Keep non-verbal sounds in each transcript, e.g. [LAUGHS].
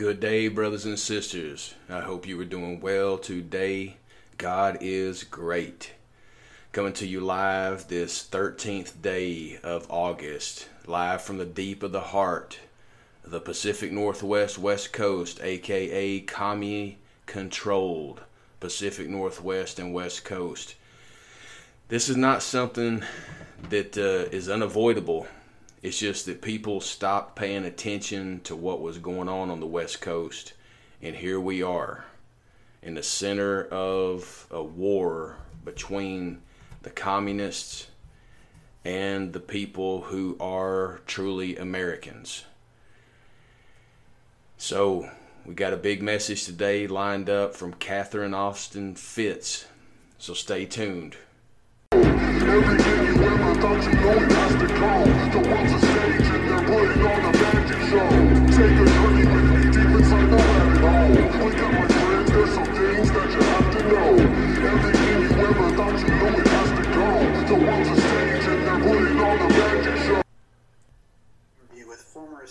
Good day, brothers and sisters. I hope you are doing well today. God is great. Coming to you live this 13th day of August, live from the deep of the heart, the Pacific Northwest West Coast, aka commie controlled Pacific Northwest and West Coast. This is not something that uh, is unavoidable it's just that people stopped paying attention to what was going on on the West Coast. And here we are in the center of a war between the communists and the people who are truly Americans. So, we got a big message today lined up from Catherine Austin Fitts. So, stay tuned.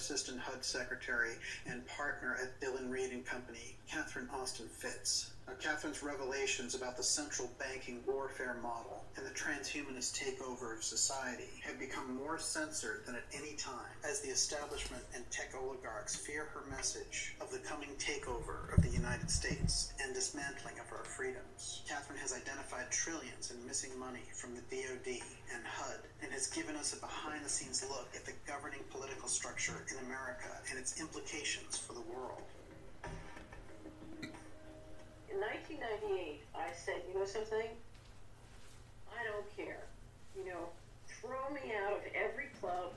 Assistant HUD Secretary and partner at Dillon Read and Company, Catherine Austin Fitts. Catherine's revelations about the central banking warfare model and the transhumanist takeover of society have become more censored than at any time as the establishment and tech oligarchs fear her message of the coming takeover of the United States and dismantling of our freedoms. Catherine has identified trillions in missing money from the DoD and HUD and has given us a behind the scenes look at the governing political structure in America and its implications for the world. 1998, I said, you know something? I don't care. You know, throw me out of every club.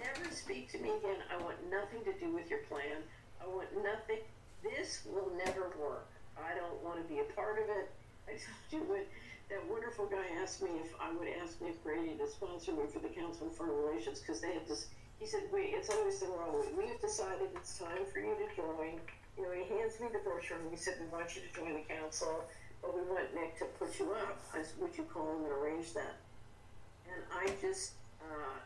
Never speak to me again. I want nothing to do with your plan. I want nothing. This will never work. I don't want to be a part of it. [LAUGHS] I told you what that wonderful guy asked me if I would ask Nick Brady to sponsor me for the Council on Foreign Relations because they had this. He said, "Wait, it's always the wrong way. We have decided it's time for you to join." You know, he hands me the brochure and he said, we want you to join the council, but we want Nick to put you up. I said, would you call him and arrange that? And I just, uh,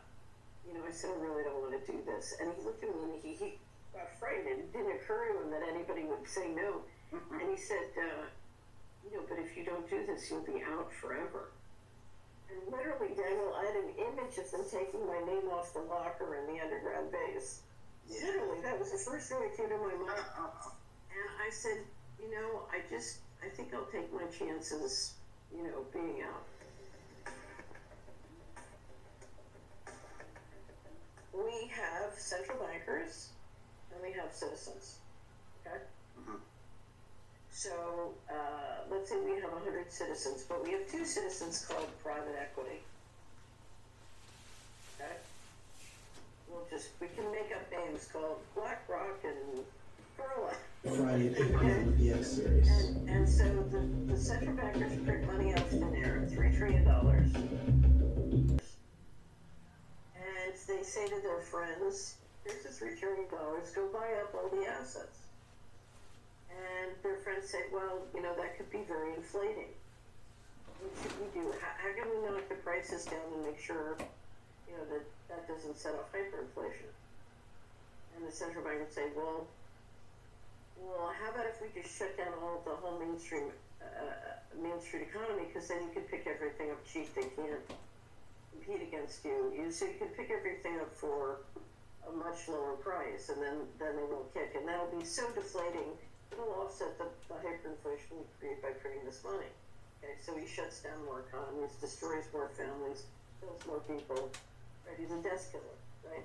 you know, I said, I really don't want to do this. And he looked at me and he, he got frightened. It didn't occur to him that anybody would say no. Mm-hmm. And he said, uh, you know, but if you don't do this, you'll be out forever. And literally, Daniel, I had an image of them taking my name off the locker in the underground base. Literally, that was the first thing that came to my mind. And I said, you know, I just, I think I'll take my chances, you know, being out. We have central bankers and we have citizens. Okay? Mm-hmm. So uh, let's say we have 100 citizens, but we have two citizens called private equity. Okay? we'll just we can make up names called BlackRock and Perla. Friday at the X series. And, and so the, the central bankers print money out of thin air, three trillion dollars. And they say to their friends, here's the three trillion dollars, go buy up all the assets. And their friends say, well, you know, that could be very inflating. What should we do? How, how can we knock the prices down and make sure you know, that that doesn't set off hyperinflation. And the central bank would say, well, well, how about if we just shut down all the whole mainstream uh, Street economy? Because then you could pick everything up cheap. They can't compete against you. You so you can pick everything up for a much lower price, and then then they won't kick, and that'll be so deflating. It'll offset the, the hyperinflation we create by printing this money. Okay, so he shuts down more economies, destroys more families, kills more people, right? He's a desk killer, right?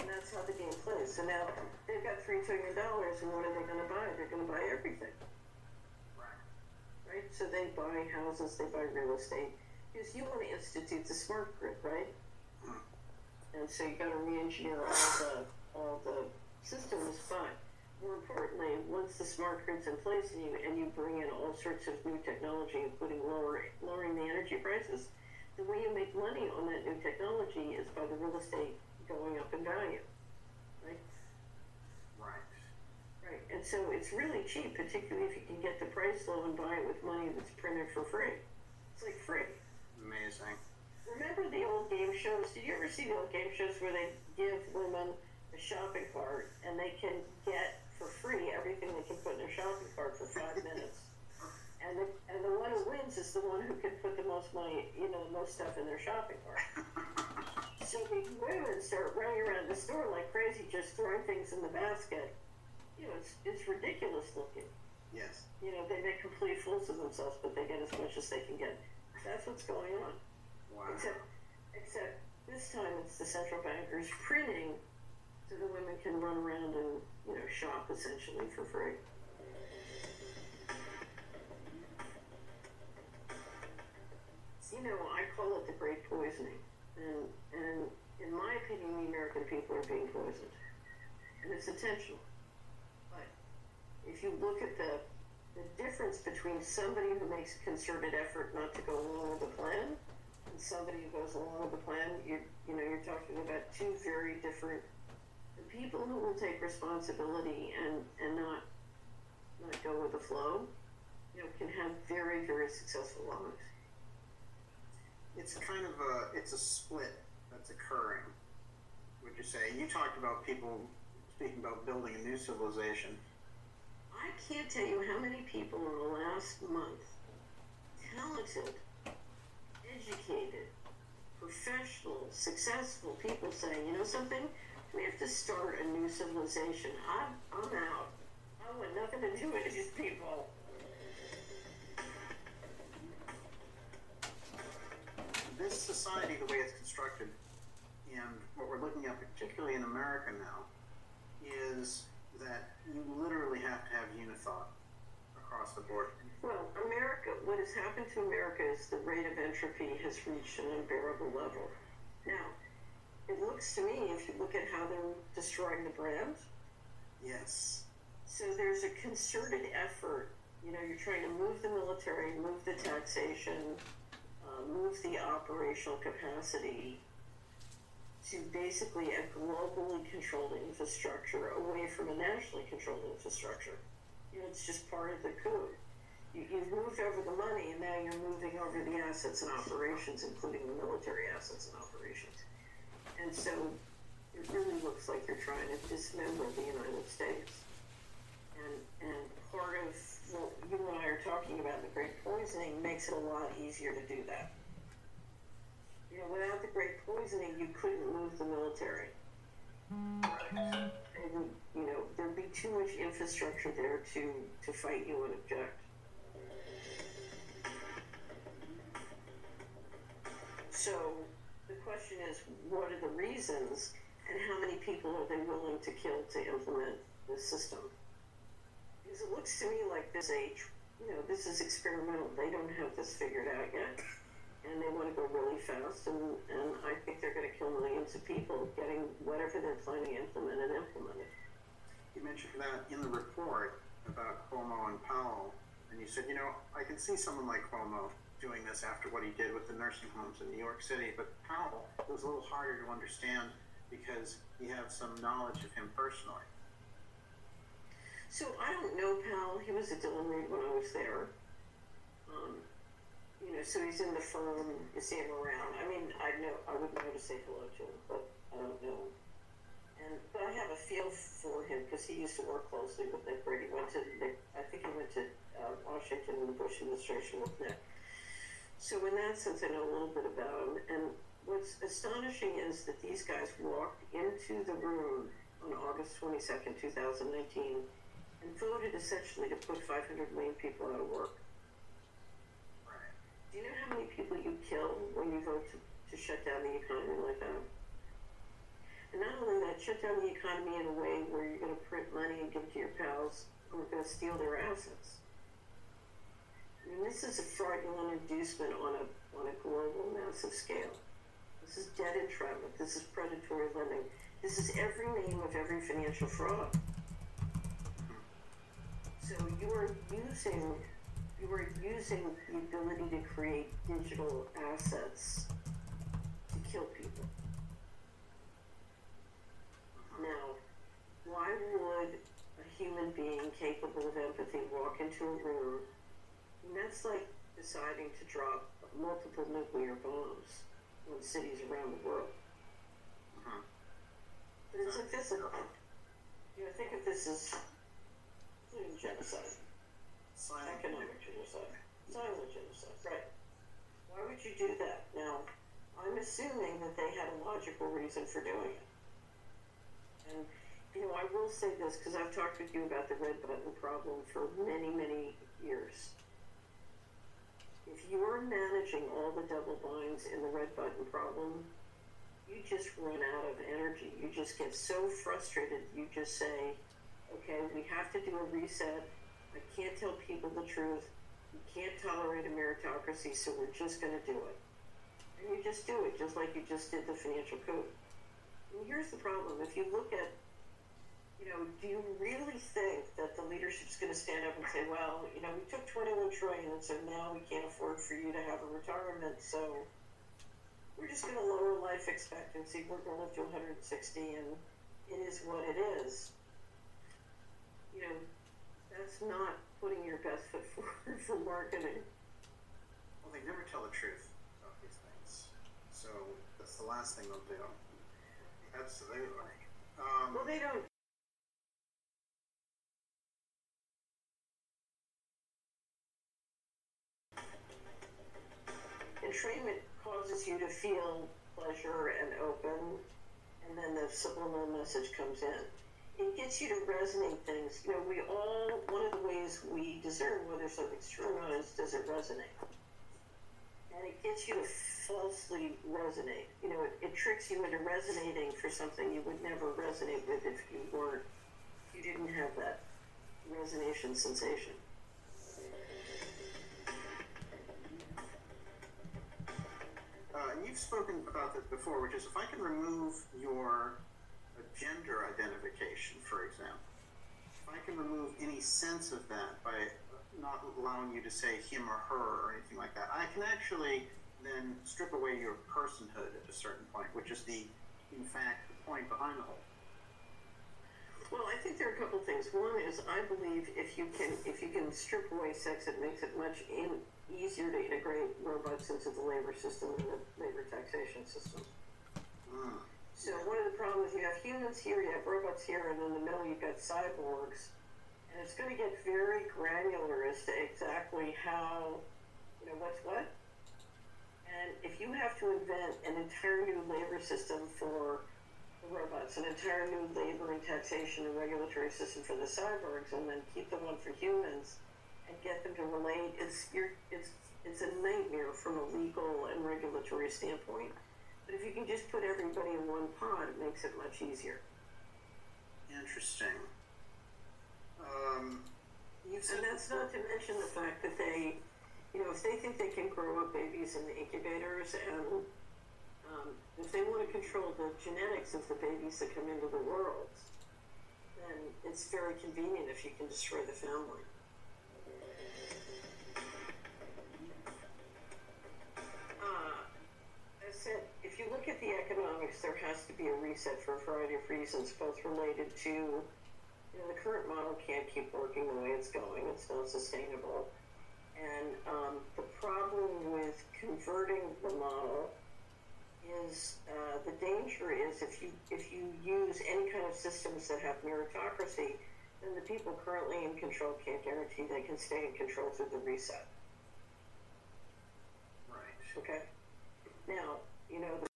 And that's how the game plays. So now they've got three trillion dollars, and what are they going to buy? They're going to buy everything, right? Right. So they buy houses, they buy real estate, because you want to institute the smart grid, right? Hmm. And so you got to re-engineer all the all the systems, but more importantly, once the smart grid's in place and you and you bring in all sorts of new technology, including lower, lowering the energy prices, the way you make money on that new technology is by the real estate going up in value, right? Right. Right. And so it's really cheap, particularly if you can get the price low and buy it with money that's printed for free. It's like free. Amazing. Remember the old game shows? Did you ever see the old game shows where they give women a shopping cart and they can get for free everything they can put in their shopping cart for five [LAUGHS] minutes? Most money, you know, the most stuff in their shopping cart. [LAUGHS] so these women start running around the store like crazy, just throwing things in the basket. You know, it's it's ridiculous looking. Yes. You know, they make complete fools of themselves, but they get as much as they can get. That's what's going on. Wow. Except, except this time it's the central bankers printing, so the women can run around and you know shop essentially for free. Know, I call it the great poisoning, and and in my opinion, the American people are being poisoned, and it's intentional. But if you look at the the difference between somebody who makes a concerted effort not to go along with the plan and somebody who goes along with the plan, you you know, you're talking about two very different the people who will take responsibility and and not not go with the flow, you know, can have very very successful lives. It's kind of a it's a split that's occurring. Would you say? You talked about people speaking about building a new civilization. I can't tell you how many people in the last month, talented, educated, professional, successful people saying, you know something, we have to start a new civilization. I'm, I'm out. I want nothing to do with these people. This society, the way it's constructed, and what we're looking at, particularly in America now, is that you literally have to have unithought across the board. Well, America, what has happened to America is the rate of entropy has reached an unbearable level. Now, it looks to me, if you look at how they're destroying the brand, Yes. so there's a concerted effort. You know, you're trying to move the military, move the taxation, uh, move the operational capacity to basically a globally controlled infrastructure away from a nationally controlled infrastructure. You know, it's just part of the code. You, you've moved over the money, and now you're moving over the assets and operations, including the military assets and operations. And so it really looks like you're trying to dismember the United States. And, and part of you and I are talking about, the great poisoning, makes it a lot easier to do that. You know, without the great poisoning, you couldn't move the military. Mm-hmm. And, you know, there'd be too much infrastructure there to, to fight you and object. So the question is, what are the reasons, and how many people are they willing to kill to implement this system? Because it looks to me like this age, you know, this is experimental. They don't have this figured out yet, and they want to go really fast. And, and I think they're going to kill millions of people getting whatever they're planning implemented implemented. You mentioned that in the report about Cuomo and Powell, and you said, you know, I can see someone like Cuomo doing this after what he did with the nursing homes in New York City, but Powell was a little harder to understand because you have some knowledge of him personally. So I don't know Powell. He was at Dillon Read when I was there. Um, you know, so he's in the firm. You see him around. I mean, I know I wouldn't know to say hello to him, but I don't know. And but I have a feel for him because he used to work closely with Nick Brady. Went to Nick, I think he went to uh, Washington in the Bush administration with Nick. So in that sense, I know a little bit about him. And what's astonishing is that these guys walked into the room on August twenty second, two thousand nineteen and voted essentially to put 500 million people out of work. Do you know how many people you kill when you vote to, to shut down the economy like that? And not only that, shut down the economy in a way where you're going to print money and give it to your pals who are going to steal their assets. I mean, this is a fraudulent inducement on a, on a global, massive scale. This is debt entrapment. This is predatory lending. This is every name of every financial fraud. So you are using you are using the ability to create digital assets to kill people. Now, why would a human being capable of empathy walk into a room? And that's like deciding to drop multiple nuclear bombs on cities around the world. Mhm. But it's invisible. You know, think of this as genocide. Economic genocide, genocide, right? Why would you do that? Now, I'm assuming that they had a logical reason for doing it. And, you know, I will say this because I've talked with you about the red button problem for many, many years. If you're managing all the double binds in the red button problem, you just run out of energy. You just get so frustrated. You just say, okay, we have to do a reset. I can't tell people the truth. We can't tolerate a meritocracy, so we're just going to do it. And you just do it, just like you just did the financial code. And here's the problem if you look at you know, do you really think that the leadership's going to stand up and say, well, you know, we took 21 trillion and so now we can't afford for you to have a retirement, so we're just going to lower life expectancy. We're going to live to 160 and it is what it is. You know, that's not putting your best foot forward for marketing. Well, they never tell the truth about these things. So that's the last thing they'll do. Absolutely. Um, Well, they don't. Entrainment causes you to feel pleasure and open, and then the subliminal message comes in. It gets you to resonate things. You know, we all, one of the ways we discern whether something's true or not is does it resonate? And it gets you to falsely resonate. You know, it, it tricks you into resonating for something you would never resonate with if you weren't, you didn't have that resonation sensation. Uh, and you've spoken about this before, which is if I can remove your uh, gender identification, for example, if I can remove any sense of that by not allowing you to say him or her or anything like that, I can actually then strip away your personhood at a certain point, which is the, in fact, the point behind the whole. Well, I think there are a couple things. One is I believe if you can if you can strip away sex, it makes it much in, easier to integrate robots into the labor system and the labor taxation system. Mm. So one of the problems you have humans here, you have robots here, and in the middle you've got cyborgs, and it's going to get very granular as to exactly how, you know, what's what. And if you have to invent an entire new labor system for the robots, an entire new labor and taxation and regulatory system for the cyborgs, and then keep the one for humans and get them to relate, it's it's it's a nightmare from a legal and regulatory standpoint. But if you can just put everybody in one pod, it makes it much easier. Interesting. Um, you And that's not to mention the fact that they, you know, if they think they can grow up babies in the incubators and um, if they want to control the genetics of the babies that come into the world, then it's very convenient if you can destroy the family. You look at the economics, there has to be a reset for a variety of reasons, both related to, you know, the current model can't keep working the way it's going. It's not sustainable. And um, the problem with converting the model is uh, the danger is if you if you use any kind of systems that have meritocracy, then the people currently in control can't guarantee they can stay in control through the reset. right. Okay. Now, you know, the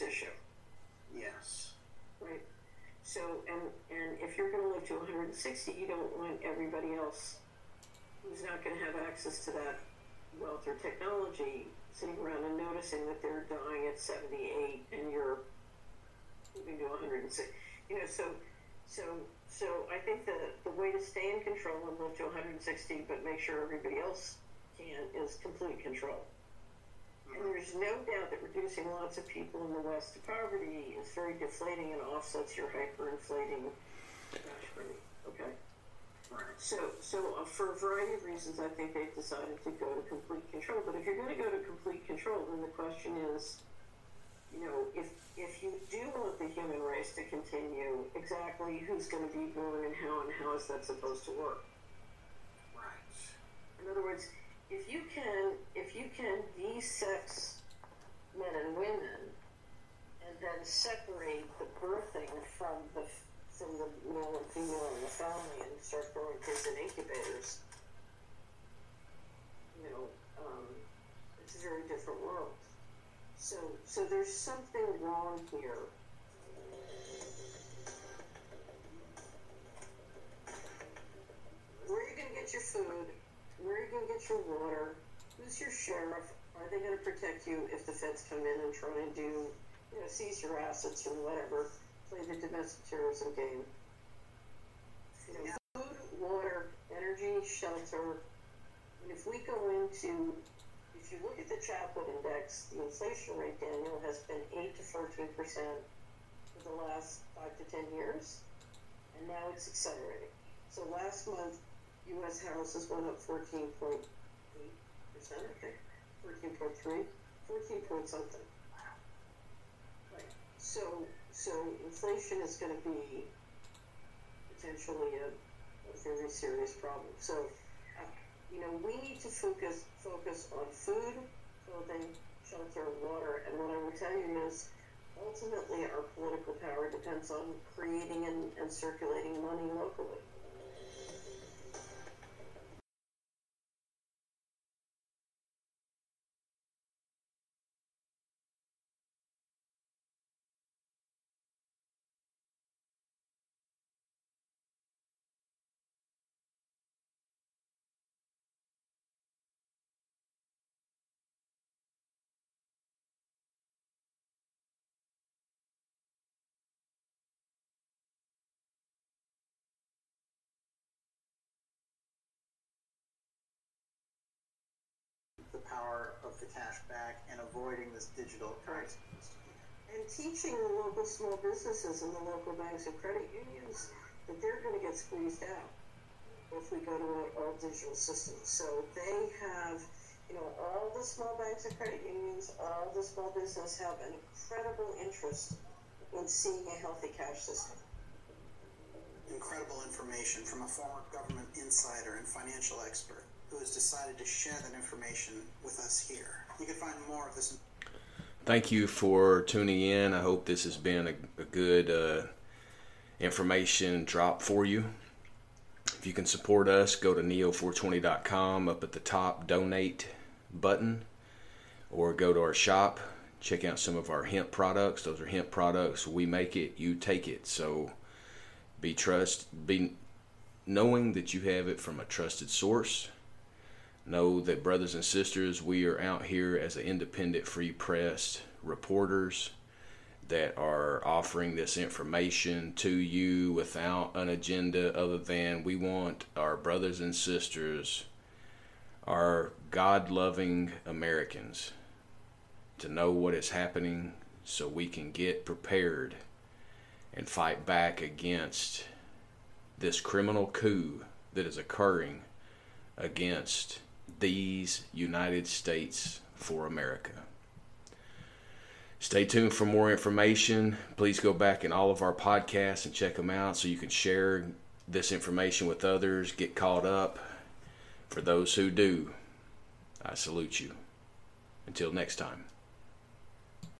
issue, Yes. right? So, and and if you're going to live to 160, you don't want everybody else who's not going to have access to that wealth or technology sitting around and noticing that they're dying at 78 and you're moving to 106. You know, so so so I think the the way to stay in control and live to 160, but make sure everybody else can, is complete control. And there's no doubt that reducing lots of people in the West to poverty is very deflating and offsets your hyperinflating. Okay. So, so uh, for a variety of reasons, I think they've decided to go to complete control. But if you're going to go to complete control, then the question is, you know, if if you do want the human race to continue, exactly who's going to be born and how and how is that supposed to work? Right. In other words, if you can if you can de-sex men and women and then separate the birthing from the from the male and female in the family and start growing kids in incubators. You know, um, it's a very different world. So, so there's something wrong here. Where are you to get your food? Where are you going to get your water? Who's your sheriff? Are they going to protect you if the feds come in and try and do, you know, seize your assets or whatever, play the domestic terrorism game? You know, food, water, energy, shelter. And if we go into, if you look at the Chapwood Index, the inflation rate, Daniel, has been 8 to 14 percent for the last 5 to 10 years, and now it's accelerating. So last month, U.S. houses went up 14.8 percent, I think, 14.3, 14 point something. Right. So, so inflation is going to be potentially a, a very serious problem. So, uh, you know, we need to focus focus on food, clothing, shelter, water, and what I will tell you is ultimately our political power depends on creating and, and circulating money locally. The power of the cash back and avoiding this digital currency. And teaching the local small businesses and the local banks and credit unions that they're going to get squeezed out if we go to an all digital system. So they have, you know, all the small banks and credit unions, all the small business have an incredible interest in seeing a healthy cash system. Incredible information from a former government insider and financial expert who has decided to share that information with us here. You can find more of this. Thank you for tuning in. I hope this has been a, a good uh, information drop for you. If you can support us, go to neo420.com up at the top, donate button, or go to our shop. Check out some of our hemp products. Those are hemp products. We make it, you take it. So be trust, be knowing that you have it from a trusted source know that brothers and sisters we are out here as an independent free press reporters that are offering this information to you without an agenda other than we want our brothers and sisters our god-loving americans to know what is happening so we can get prepared and fight back against this criminal coup that is occurring against these United States for America. Stay tuned for more information. Please go back in all of our podcasts and check them out so you can share this information with others, get caught up. For those who do, I salute you. Until next time.